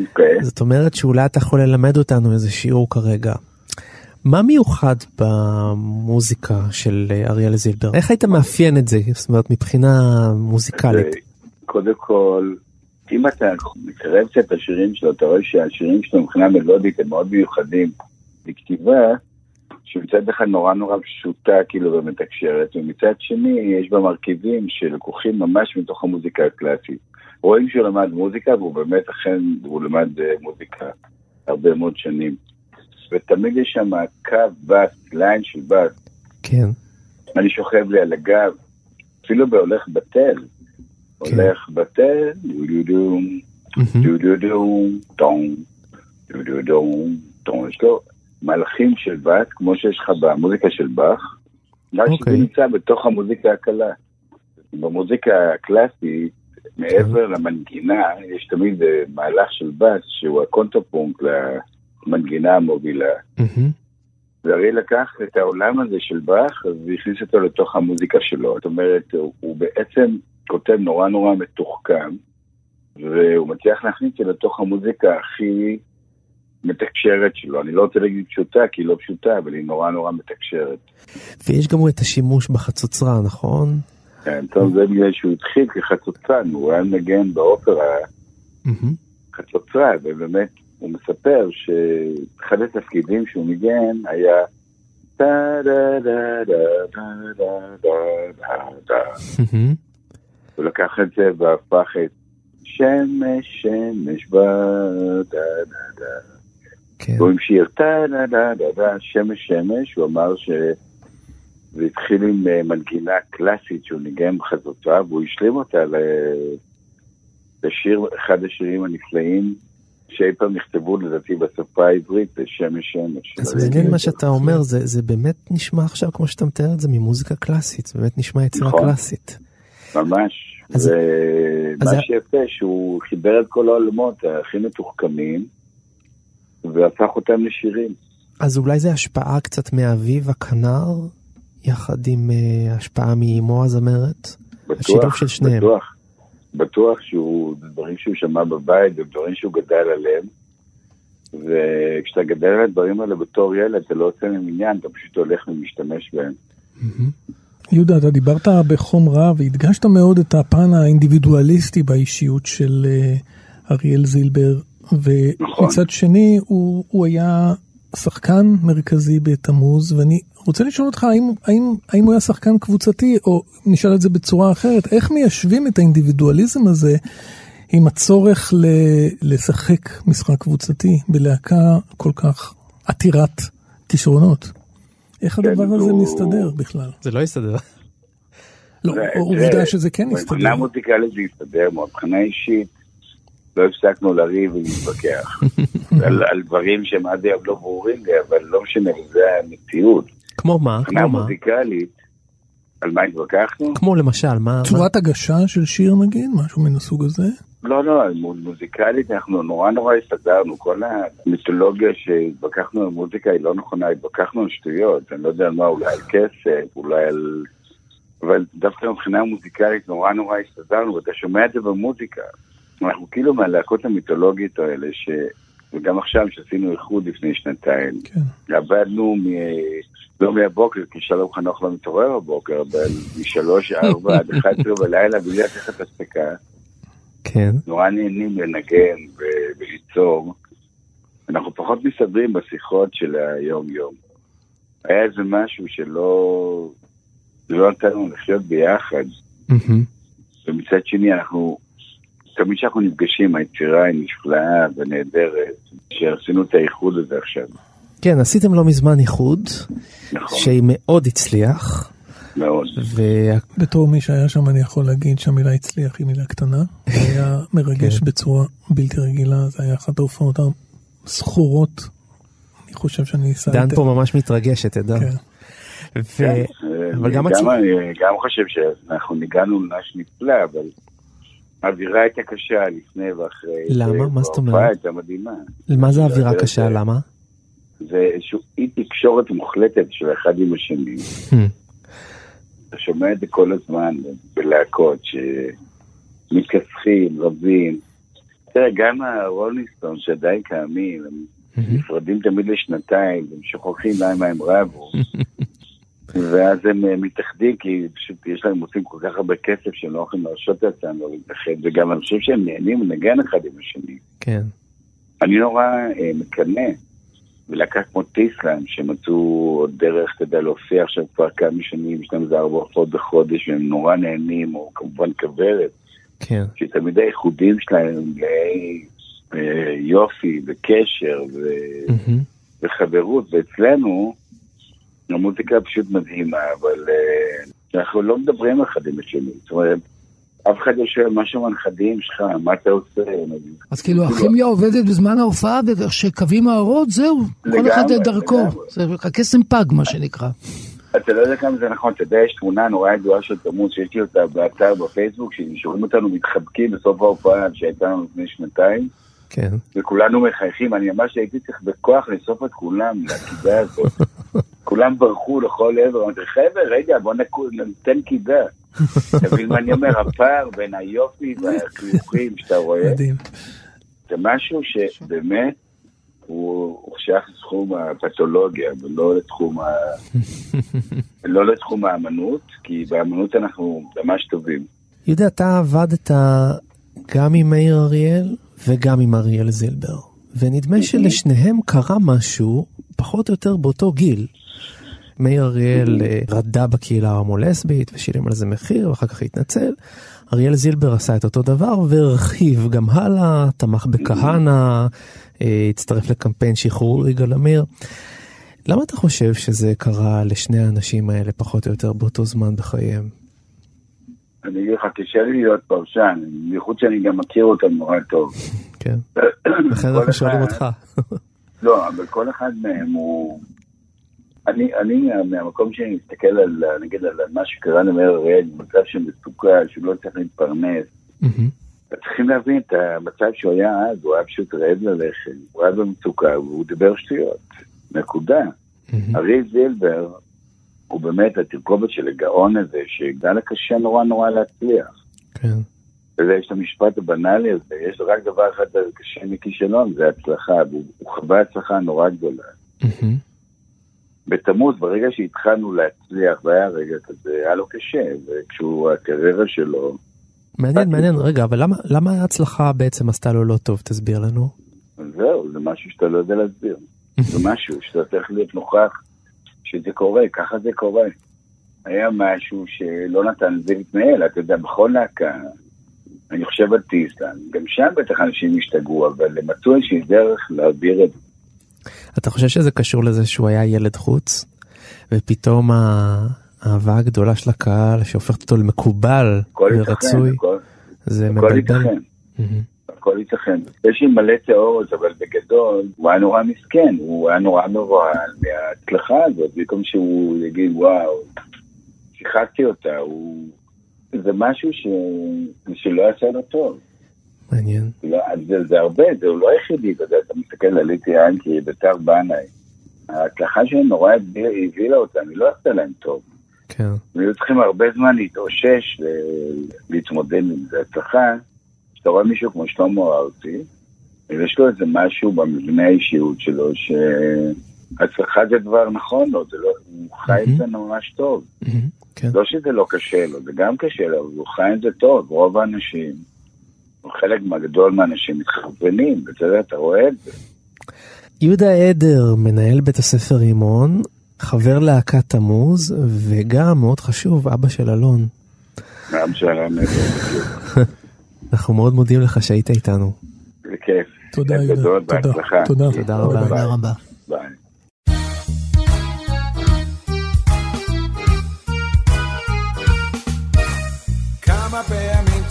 אוקיי. זאת אומרת שאולי אתה יכול ללמד אותנו איזה שיעור כרגע. מה מיוחד במוזיקה של אה, אריאל זילבר? איך היית מאפיין את זה? זאת אומרת, מבחינה מוזיקלית. קודם כל, אם אתה מקרב קצת את השירים שלו, אתה רואה שהשירים שלו מבחינה מלודית הם מאוד מיוחדים. בכתיבה שמצד אחד נורא נורא פשוטה כאילו ומתקשרת, ומצד שני יש בה מרכיבים שלקוחים ממש מתוך המוזיקה הקלאסית. רואים שהוא למד מוזיקה, והוא באמת אכן, הוא למד אה, מוזיקה הרבה מאוד שנים. ותמיד יש שם קו בס, ליין של בס, כן. אני שוכב לי על הגב, אפילו בהולך בטל. כן. הולך בטל, דו דו דו, דו דו דו, טום, דו דו דו, טום. יש לו מהלכים של בס, כמו שיש לך במוזיקה של באך, רק שזה אוקיי. נמצא בתוך המוזיקה הקלה. במוזיקה הקלאסית, מעבר למנגינה, יש תמיד אה, מהלך של בס, שהוא הקונטרפונקט ל- המנגינה המובילה. מהמם. והרי לקח את העולם הזה של באך והכניס אותו לתוך המוזיקה שלו. זאת אומרת, הוא בעצם כותב נורא נורא מתוחכם, והוא מצליח להכניס לתוך המוזיקה הכי מתקשרת שלו. אני לא רוצה להגיד פשוטה, כי היא לא פשוטה, אבל היא נורא נורא מתקשרת. ויש גם את השימוש בחצוצרה, נכון? כן, טוב, זה בגלל שהוא התחיל כחצוצן, הוא היה מנגן באופרה. חצוצרה, ובאמת הוא מספר שאחד התפקידים שהוא ניגן היה הוא לקח את זה והפך את שמש, שמש בה דה דה דה. כן. והוא המשיך טה דה דה דה דה, שמש שמש, הוא אמר ש... זה התחיל עם אה, מנגינה קלאסית שהוא ניגן בחצוצרה, והוא השלים אותה. לשיר, אחד השירים הנפלאים שאי פעם נכתבו לדעתי בשפה העברית, זה שמש שמש. אז מעניין מה שאתה אומר, זה, זה באמת נשמע עכשיו כמו שאתה מתאר את זה ממוזיקה קלאסית, זה באמת נשמע יצירה נכון. קלאסית. ממש. אז- אז ומה זה- שיפה שהוא חיבר את כל העולמות הכי מתוחכמים, והפך אותם לשירים. אז אולי זה השפעה קצת מאביב הכנר, יחד עם אה, השפעה מאמו הזמרת? השילוב בטוח, של שניהם. בטוח. בטוח שהוא, דברים שהוא שמע בבית, זה דברים שהוא גדל עליהם. וכשאתה גדל על הדברים האלה בתור ילד, אתה לא עושה מהם עניין, אתה פשוט הולך ומשתמש בהם. יהודה, אתה דיברת בחום רב והדגשת מאוד את הפן האינדיבידואליסטי באישיות של אה, אריאל זילבר, נכון. ומצד שני הוא, הוא היה שחקן מרכזי בתמוז, ואני רוצה לשאול אותך האם, האם, האם הוא היה שחקן קבוצתי, או נשאל את זה בצורה אחרת, איך מיישבים את האינדיבידואליזם הזה עם הצורך ל, לשחק משחק קבוצתי בלהקה כל כך עתירת כישרונות? איך הדבר כן, הזה הוא- מסתדר בכלל? זה לא יסתדר. לא, עובדה זה- שזה כן מבחינה מסתדר. מוזיקלית זה הסתדר, מבחינה אישית לא הפסקנו לריב ולהתווכח. על, על דברים שהם עד היום לא ברורים לי, אבל לא משנה, זה המציאות. כמו מה? מבחינה כמו מה? מוזיקלית, על מה התווכחנו? כמו למשל, מה? מה? צורת הגשה של שיר נגיד, משהו מן הסוג הזה? לא, לא, מוזיקלית אנחנו נורא נורא הסתדרנו. כל המיתולוגיה שהתווכחנו על מוזיקה היא לא נכונה, התווכחנו על שטויות. אני לא יודע על מה, אולי על כסף, אולי על... אבל דווקא מבחינה מוזיקלית נורא נורא הסתדרנו, ואתה שומע את זה במוזיקה. אנחנו כאילו מהלהקות המיתולוגיות האלה, ש... וגם עכשיו שעשינו איחוד לפני שנתיים, כן. עבדנו מ... לא מהבוקר, כי שלום חנוך לא מתעורר בבוקר, אבל משלוש, ארבע עד 11 בלילה בלי לקחת הפסקה. כן. נורא נהנים לנגן וליצור. אנחנו פחות מסתדרים בשיחות של היום-יום. היה איזה משהו שלא לא נתן לנו לחיות ביחד. ומצד שני אנחנו, תמיד כשאנחנו נפגשים, היצירה היא נפלאה ונהדרת, שעשינו את האיחוד הזה עכשיו. כן, עשיתם לא מזמן איחוד, נכון, שמאוד הצליח, מאוד. ו... בתור מי שהיה שם אני יכול להגיד שהמילה הצליח היא מילה קטנה. זה היה מרגש כן. בצורה בלתי רגילה, זה היה אחת ההופעות הזכורות. אני חושב שאני אסע... דן. פה ממש מתרגש, תדע. כן. ו... כן, אבל גם גם, אני גם חושב שאנחנו ניגענו לנש נפלא, אבל האווירה הייתה קשה לפני ואחרי. למה? מה זאת אומרת? הייתה מדהימה. מה זה אווירה קשה? למה? זה איזושהי אי תקשורת מוחלטת של אחד עם השני. אתה שומע את זה כל הזמן בלהקות שמתכסחים, רבים. תראה, גם הרולניסטון שעדיין קיימים, הם נפרדים תמיד לשנתיים, והם שוכחים למה הם רבו. ואז הם אה, מתאחדים, כי פשוט יש להם עושים כל כך הרבה כסף שהם לא יכולים להרשות לעצמם לא להתאחד, וגם אני חושב שהם נהנים לנגן אחד עם השני. כן. אני נורא אה, מקנא בלהקה כמו טיסלאם, שמצאו עוד דרך, אתה יודע, להופיע עכשיו כבר כמה שנים, יש להם איזה ארבע הופעות בחודש, והם נורא נהנים, או כמובן כוורת, כן. שתמיד הייחודים שלהם הם מלאי אה, יופי וקשר ו... מהמם. וחברות, ואצלנו המוזיקה פשוט מדהימה, אבל אה, אנחנו לא מדברים אחד עם השני, זאת אומרת, אף אחד לא שואל מה שם הנכדים שלך, מה אתה עושה. אז כאילו הכימיה עובדת בזמן ההופעה, וכשקווים האורות, זהו, כל אחד דרכו. לגמרי. זה הקסם פג, מה שנקרא. אתה לא יודע כמה זה נכון, אתה יודע, יש תמונה נורא ידועה של תמוז, שיש לי אותה באתר בפייסבוק, שרואים אותנו מתחבקים בסוף ההופעה שהייתה לנו לפני שנתיים, כן. וכולנו מחייכים, אני ממש הייתי צריך בכוח לאסוף את כולם לקידה הזאת. כולם ברחו לכל עבר, אמרתי, חבר'ה, רגע, בוא ניתן קידה. אתה מבין מה אני אומר? הפער בין היופי והחיוכים שאתה רואה, מדהים. זה משהו שבאמת הוא שייך לתחום הפתולוגיה ולא לתחום, ה... לא לתחום האמנות, כי באמנות אנחנו ממש טובים. יהודה, אתה עבדת גם עם מאיר אריאל וגם עם אריאל זילבר, ונדמה שלשניהם קרה משהו פחות או יותר באותו גיל. מאיר אריאל אה, רדה בקהילה ההומו-לסבית ושילם על זה מחיר ואחר כך התנצל. אריאל זילבר עשה את אותו דבר והרחיב גם הלאה, תמך בכהנא, אה, הצטרף לקמפיין שחרור יגאל עמיר. למה אתה חושב שזה קרה לשני האנשים האלה פחות או יותר באותו זמן בחייהם? אני אגיד לך, קשה לי להיות פרשן, בייחוד שאני גם מכיר אותם נורא טוב. כן, לכן אנחנו שואלים אותך. לא, אבל כל אחד מהם הוא... אני, אני מהמקום שאני מסתכל על, נגיד, על מה שקרה למאיר אריאל, מצב של מצוקה, שהוא לא צריך להתפרנס. מהמם. צריכים להבין את המצב שהוא היה אז, הוא היה פשוט רעב ללחם, הוא היה במצוקה, והוא דיבר שטויות. נקודה. מהמם. ארי זילבר הוא באמת התרכובת של הגאון הזה, שהיה לה קשה נורא נורא להצליח. כן. וזה, יש את המשפט הבנאלי הזה, יש רק דבר אחד קשה מכישלון, זה הצלחה, והוא הוא חווה הצלחה נורא גדולה. מהמם. בתמוז, ברגע שהתחלנו להצליח, והיה רגע כזה, היה לו קשה, וכשהוא, הקריירה שלו, מעניין, מעניין, רגע, אבל למה, למה ההצלחה בעצם עשתה לו לא טוב? תסביר לנו. זהו, זה משהו שאתה לא יודע להסביר. זה משהו שאתה צריך להיות נוכח שזה קורה, ככה זה קורה. היה משהו שלא נתן לזה להתנהל, אתה יודע, בכל להקה, אני חושב על טיסלן, גם שם בטח אנשים השתגעו, אבל הם מצאו איזושהי דרך להעביר את זה. אתה חושב שזה קשור לזה שהוא היה ילד חוץ, ופתאום האהבה הגדולה של הקהל שהופכת אותו למקובל ורצוי, הכל- זה מבלבל. הכל ייתכן. יש לי מלא תיאוריות, אבל בגדול, הוא היה נורא מסכן, הוא היה נורא מבוהל מההצלחה הזאת, במקום שהוא יגיד, וואו, שיחקתי אותה, הוא... זה משהו ש... שלא יעשה לו טוב. מעניין. לא, זה, זה הרבה, זה לא היחידי, אתה יודע, אתה מסתכל על ליטי ינקי, ביתר בנאי. ההצלחה שלהם נורא הבהילה אותם, היא לא עשתה להם טוב. כן. הם היו צריכים הרבה זמן להתאושש, ל- להתמודד עם זה. הצלחה, כשאתה רואה מישהו כמו שלמה ארצי, יש לו איזה משהו במבנה האישיות שלו, שהצלחה זה דבר נכון לו, זה לא, הוא חי את זה ממש טוב. כן. לא שזה לא קשה לו, זה גם קשה לו, אבל הוא חי את זה טוב. רוב האנשים, חלק מהגדול מהאנשים מתחרבנים, ואתה יודע, אתה רואה את זה. יהודה עדר, מנהל בית הספר רימון, חבר להקת תמוז, וגם, מאוד חשוב, אבא של אלון. גם שלום, בדיוק. אנחנו מאוד מודים לך שהיית איתנו. זה כיף. תודה, יהודה. תודה. תודה רבה. תודה רבה. ביי.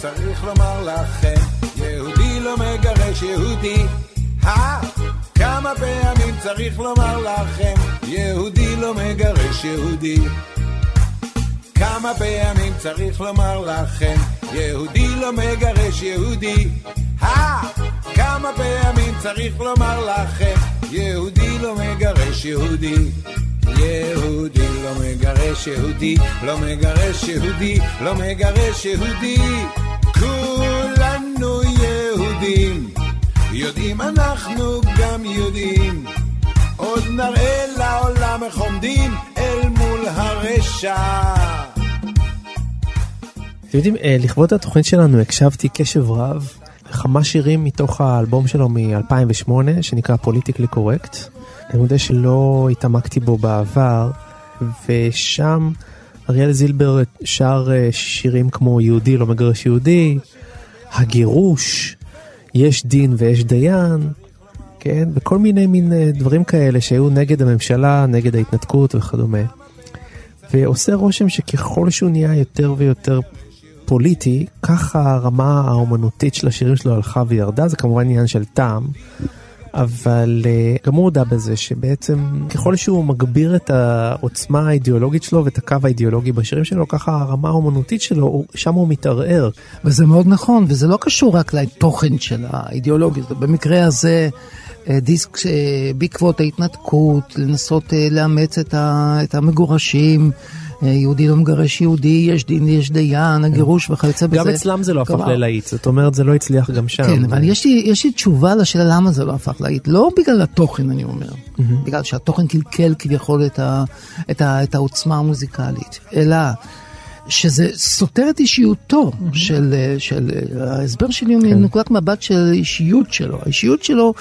צריך לומר לכם, יהודי לא מגרש יהודי. אה, כמה פעמים צריך לומר לכם, יהודי לא מגרש יהודי. כמה פעמים צריך לומר לכם, יהודי לא מגרש יהודי. אה, כמה פעמים צריך לומר לכם, יהודי לא מגרש יהודי. יהודי לא מגרש יהודי, לא מגרש יהודי, לא מגרש יהודי. כולנו יהודים, יודעים אנחנו גם יודעים. עוד נראה לעולם איך עומדים אל מול הרשע. אתם יודעים, אה, לכבוד התוכנית שלנו הקשבתי קשב רב לכמה שירים מתוך האלבום שלו מ-2008 שנקרא פוליטיקלי קורקט. אני מודה שלא התעמקתי בו בעבר, ושם אריאל זילבר שר אה, שירים כמו יהודי לא מגרש יהודי, הגירוש, יש דין ויש דיין, כן, וכל מיני מין אה, דברים כאלה שהיו נגד הממשלה, נגד ההתנתקות וכדומה. ועושה רושם שככל שהוא נהיה יותר ויותר פוליטי, ככה הרמה האומנותית של השירים שלו הלכה וירדה, זה כמובן עניין של טעם. אבל אה, גם הוא הודה בזה שבעצם ככל שהוא מגביר את העוצמה האידיאולוגית שלו ואת הקו האידיאולוגי בשירים שלו, ככה הרמה האומנותית שלו, שם הוא מתערער. וזה מאוד נכון, וזה לא קשור רק לתוכן של האידיאולוגיה, במקרה הזה... אה, דיסק בעקבות ההתנתקות, לנסות לאמץ את המגורשים, יהודי לא מגרש יהודי, יש דין, יש דיין, הגירוש וכיוצא בזה. גם אצלם זה לא הפך ללהיט, זאת אומרת זה לא הצליח גם שם. כן, אבל יש לי, יש לי תשובה לשאלה למה זה לא הפך ללהיט. לא בגלל התוכן אני אומר, בגלל שהתוכן קלקל כביכול את, ה, את, ה, את העוצמה המוזיקלית, אלא שזה סותר את אישיותו mm-hmm. של, של, ההסבר שלי הוא כן. מנקודת מבט של אישיות שלו. האישיות שלו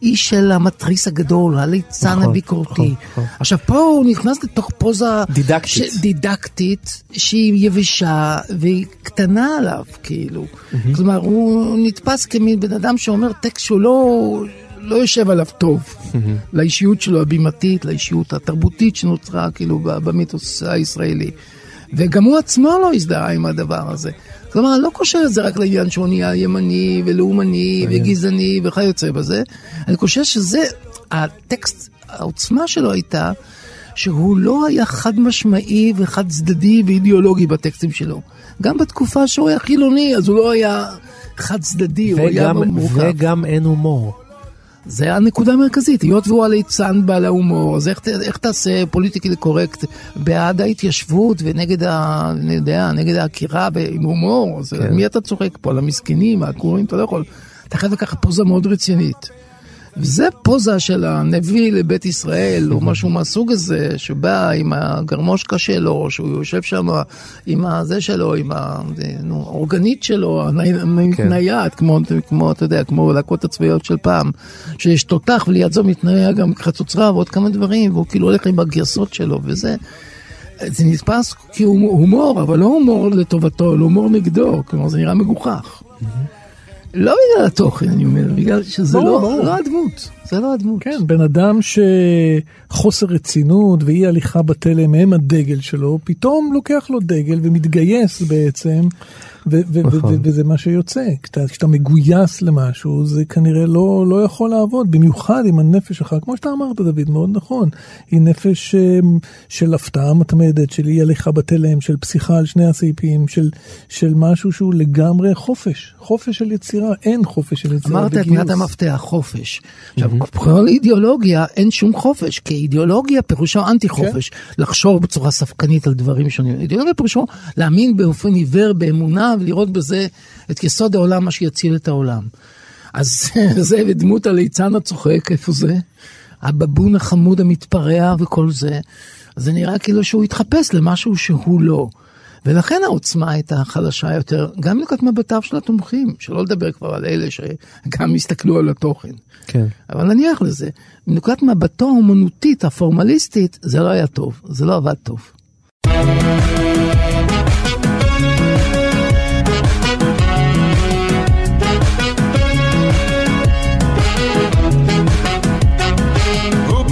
היא של המתריס הגדול, הליצן נכון, הביקורתי. נכון, נכון. עכשיו פה הוא נכנס לתוך פוזה דידקטית, ש... דידקטית שהיא יבשה והיא קטנה עליו, כאילו. Mm-hmm. כלומר, הוא נתפס כמין בן אדם שאומר טקסט שהוא לא... לא יושב עליו טוב, mm-hmm. לאישיות שלו הבימתית, לאישיות התרבותית שנוצרה כאילו במיתוס הישראלי. וגם הוא עצמו לא הזדהה עם הדבר הזה. כלומר, אני לא קושר את זה רק לעניין שהוא נהיה ימני ולאומני וגזעני וכיוצא בזה, אני חושב שזה, הטקסט, העוצמה שלו הייתה שהוא לא היה חד משמעי וחד צדדי ואידיאולוגי בטקסטים שלו. גם בתקופה שהוא היה חילוני, אז הוא לא היה חד צדדי, הוא היה מורכב. וגם אין הומור. זה הנקודה המרכזית, היות והוא הליצן בעל ההומור, אז איך, איך תעשה פוליטיקלי קורקט בעד ההתיישבות ונגד ה... אני יודע, נגד העקירה עם הומור? כן. מי אתה צוחק פה? על המסכנים, העקורים? אתה לא יכול. אתה חייב לקחת פוזה מאוד רצינית. וזה פוזה של הנביא לבית ישראל, או משהו מהסוג הזה, שבא עם הגרמושקה שלו, שהוא יושב שם עם הזה שלו, עם האורגנית שלו, הנייד, כן. כמו, כמו, אתה יודע, כמו להקות הצבאיות של פעם, שיש תותח, וליד זו מתנהג גם חצוצרה ועוד כמה דברים, והוא כאילו הולך עם הגרסות שלו, וזה... זה נתפס כהומור, אבל לא הומור לטובתו, אלא הומור נגדו, כלומר זה נראה מגוחך. לא בגלל התוכן, אני אומר, בגלל שזה ברור, לא, ברור. לא הדמות. זה לא הדמות. כן, בן אדם שחוסר רצינות ואי הליכה בתלם הם הדגל שלו, פתאום לוקח לו דגל ומתגייס בעצם נכון. וזה מה שיוצא, כשאתה מגויס למשהו זה כנראה לא, לא יכול לעבוד, במיוחד עם הנפש שלך, כמו שאתה אמרת דוד, מאוד נכון, היא נפש אמ, של הפתעה מתמדת, של אי הליכה בתלם, של פסיכה על שני הסעיפים, של, של משהו שהוא לגמרי חופש, חופש של יצירה, אין חופש של יצירה אמרת את מילת המפתח, חופש. עכשיו, כל אידיאולוגיה אין שום חופש, כי אידיאולוגיה פירושו אנטי חופש, כן. לחשוב בצורה ספקנית על דברים שונים. אידיאולוגיה פירושו להאמין באופן עיוור באמונה ולראות בזה את יסוד העולם, מה שיציל את העולם. אז זה בדמות הליצן הצוחק, איפה זה? הבבון החמוד המתפרע וכל זה. זה נראה כאילו שהוא התחפש למשהו שהוא לא. ולכן העוצמה הייתה חלשה יותר, גם מנקודת מבטיו של התומכים, שלא לדבר כבר על אלה שגם הסתכלו על התוכן. כן. אבל נניח לזה, מנקודת מבטו האומנותית, הפורמליסטית, זה לא היה טוב, זה לא עבד טוב.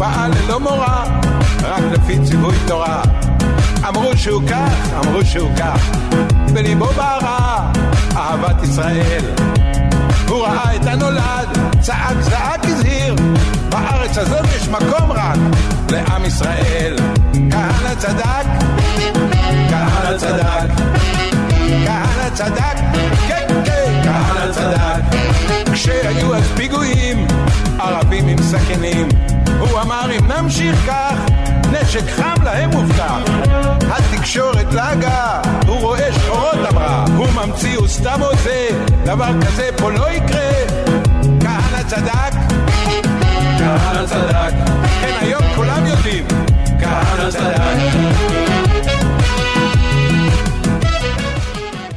פעל ללא מורא, רק לפי ציווי תורה. אמרו שהוא כך, אמרו שהוא כך, בליבו בערה, אהבת ישראל. הוא ראה את הנולד, צעק זעק הזהיר, בארץ הזאת יש מקום רק לעם ישראל. כהנא צדק, כהנא צדק, כהנא צדק, כן כן, כהנא צדק. כשהיו אז פיגועים, ערבים עם סכינים, הוא אמר אם נמשיך כך, נשק חם להם מובטח. התקשורת לעגה, הוא רואה שחורות אמרה, הוא ממציא, הוא סתם עושה, דבר כזה פה לא יקרה. כהנא צדק, כהנא צדק, כן היום כולם יודעים, כהנא צדק.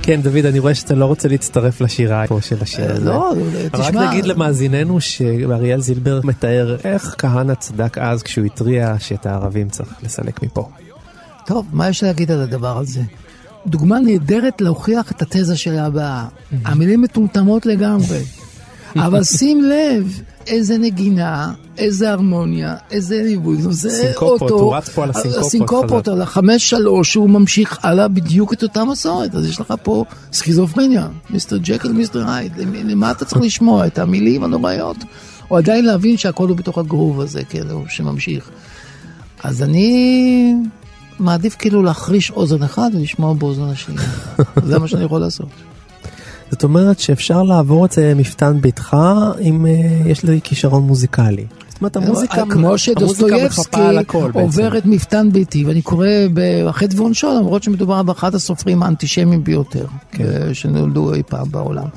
כן, דוד, אני רואה שאתה לא רוצה להצטרף לשירה פה של השיר הזה. לא, תשמע... רק נגיד למאזיננו שאריאל זילבר מתאר איך כהנא צדק אז כשהוא התריע שאת הערבים צריך לסלק מפה. טוב, מה יש להגיד על הדבר הזה? דוגמה נהדרת להוכיח את התזה שלה הבאה. המילים מטומטמות לגמרי. אבל שים לב איזה נגינה, איזה הרמוניה, איזה ליווי. זה סינקופות, אותו, הוא רץ פה על הסינקופות. הסינקופות, על החמש שלוש, הוא ממשיך הלאה בדיוק את אותה מסורת. אז יש לך פה סכיזופרניה, מיסטר ג'קל, מיסטר הייד. למה אתה צריך לשמוע? את המילים הנוראיות? או עדיין להבין שהכל הוא בתוך הגרוב הזה, כאילו, שממשיך. אז אני מעדיף כאילו להחריש אוזן אחד ולשמוע באוזן השנייה. זה מה שאני יכול לעשות. זאת אומרת שאפשר לעבור את זה מפתן ביתך אם uh, יש לי כישרון מוזיקלי. זאת אומרת המוזיקה, כמו שדוסטויבסקי עובר את מפתן ביתי, ואני קורא בחטא ועונשו, למרות שמדובר באחד הסופרים האנטישמיים ביותר כן. שנולדו אי פעם בעולם.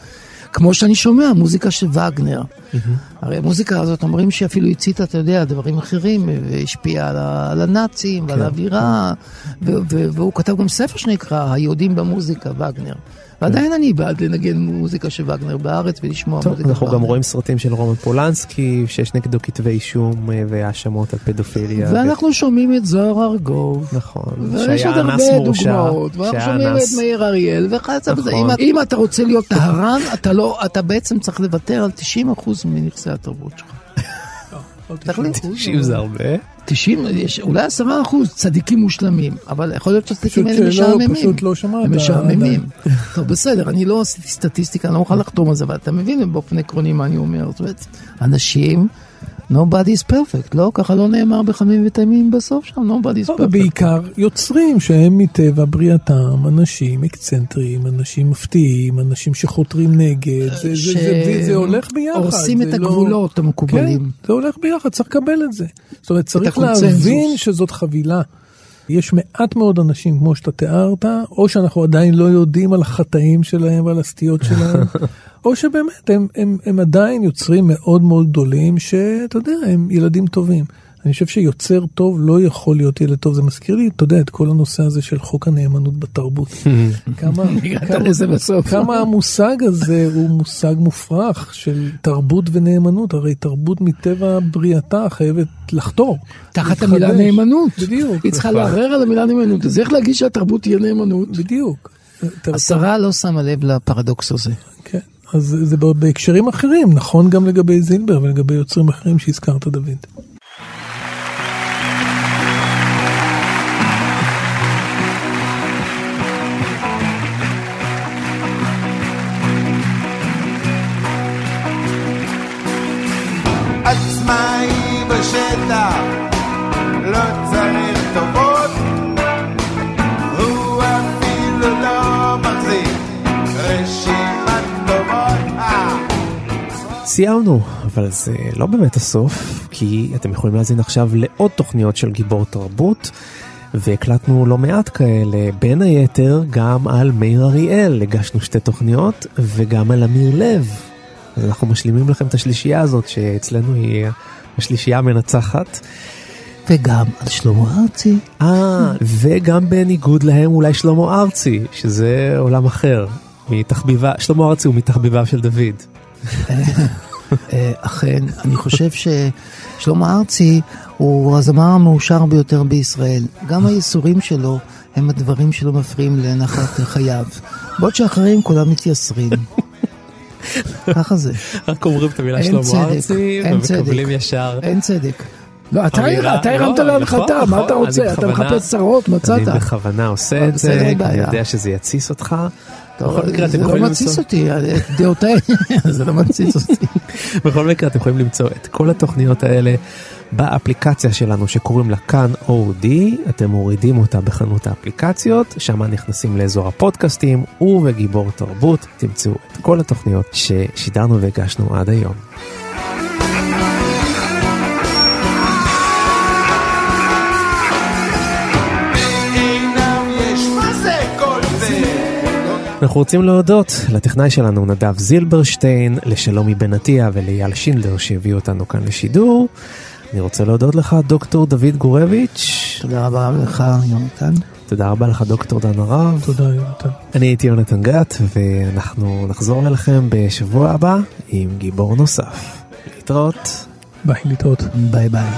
כמו שאני שומע, מוזיקה של וגנר. Mm-hmm. הרי המוזיקה הזאת, אומרים שאפילו הציתה, אתה יודע, דברים אחרים, והשפיעה על, על הנאצים כן. ועל האווירה, והוא כתב גם ספר שנקרא היהודים במוזיקה, וגנר. ועדיין אני בעד לנגן מוזיקה של וגנר בארץ ולשמוע מוזיקה אנחנו גם רואים סרטים של רומן פולנסקי, שיש נגדו כתבי אישום אה, והאשמות על פדופיליה. ואנחנו שומעים את זוהר ארגוב. נכון, שהיה אנס מורשע. ואנחנו שומעים את מאיר אריאל וכיוצא בזה. נכון. אם אתה רוצה להיות טהרן, אתה בעצם צריך לוותר על 90% מנכסי התרבות שלך. תחליט. 90 זה הרבה. 90, יש אולי 10 אחוז צדיקים מושלמים, אבל יכול להיות שהצדיקים האלה משעממים. פשוט לא שמעת. הם משעממים. טוב, בסדר, אני לא עשיתי סטטיסטיקה, אני לא מוכן לחתום על זה, אבל אתה מבין באופן עקרוני מה אני אומר. זאת אומרת, אנשים nobody is perfect, לא? ככה לא נאמר בחמים וטעמים בסוף שם, nobody is perfect. ובעיקר יוצרים שהם מטבע בריאתם אנשים אקצנטריים, אנשים מפתיעים, אנשים שחותרים נגד, זה, ש... זה, זה, זה, זה הולך ביחד. הורסים את לא- הגבולות לא... המקובלים. כן, זה הולך ביחד, צריך לקבל את זה. זאת אומרת, צריך להבין שזאת חבילה. יש מעט מאוד אנשים, כמו שאתה תיארת, או שאנחנו עדיין לא יודעים על החטאים שלהם ועל הסטיות שלהם, או שבאמת הם, הם, הם עדיין יוצרים מאוד מאוד גדולים, שאתה יודע, הם ילדים טובים. אני חושב שיוצר טוב לא יכול להיות ילד טוב, זה מזכיר לי, אתה יודע, את כל הנושא הזה של חוק הנאמנות בתרבות. כמה, כמה, כמה המושג הזה הוא מושג מופרך של תרבות ונאמנות, הרי תרבות מטבע בריאתה חייבת לחתור. תחת המילה נאמנות. בדיוק. היא צריכה לערער על המילה נאמנות, אז איך להגיד שהתרבות תהיה נאמנות? בדיוק. השרה לא שמה לב לפרדוקס הזה. כן. אז זה בהקשרים אחרים, נכון גם לגבי זילבר ולגבי יוצרים אחרים שהזכרת, דוד. עצמאי בשטח, לא צריך טובות, הוא אפילו לא מחזיק רשימת טובות. אה. סיימנו, אבל זה לא באמת הסוף, כי אתם יכולים להזין עכשיו לעוד תוכניות של גיבור תרבות, והקלטנו לא מעט כאלה, בין היתר גם על מאיר אריאל הגשנו שתי תוכניות, וגם על אמיר לב, אז אנחנו משלימים לכם את השלישייה הזאת, שאצלנו היא השלישייה המנצחת. וגם על שלמה ארצי. אה, וגם בניגוד להם אולי שלמה ארצי, שזה עולם אחר. מתחביבה, שלמה ארצי הוא מתחביביו של דוד. אה, אכן, אני חושב ששלמה ארצי הוא הזמר המאושר ביותר בישראל. גם הייסורים שלו הם הדברים שלא מפריעים לנחת חייו. בעוד שאחרים כולם מתייסרים. ככה זה. רק אומרים את המילה שלמה ארצי ומקבלים ישר. אין צדק. לא, אתה הרמת לא, להנחתה, נכון, מה אתה נכון, רוצה? אתה מחפש צרות, מצאת. אני בכוונה עושה את זה, אני יודע שזה יתסיס אותך. זה לא מתסיס אותי, דעותיי, זה לא מתסיס אותי. בכל מקרה אתם יכולים למצוא את כל התוכניות האלה באפליקציה שלנו שקוראים לה כאן אודי, אתם מורידים אותה בחנות האפליקציות, שם נכנסים לאזור הפודקאסטים ובגיבור תרבות תמצאו את כל התוכניות ששידרנו והגשנו עד היום. אנחנו רוצים להודות לטכנאי שלנו נדב זילברשטיין, לשלומי בן עטיה ולאייל שינדלר שהביאו אותנו כאן לשידור. אני רוצה להודות לך, דוקטור דוד גורביץ'. תודה רבה לך, יונתן. תודה רבה לך, דוקטור דן הרב. תודה, יונתן. אני הייתי יונתן גת, ואנחנו נחזור אליכם בשבוע הבא עם גיבור נוסף. להתראות. ביי, להתראות. ביי ביי.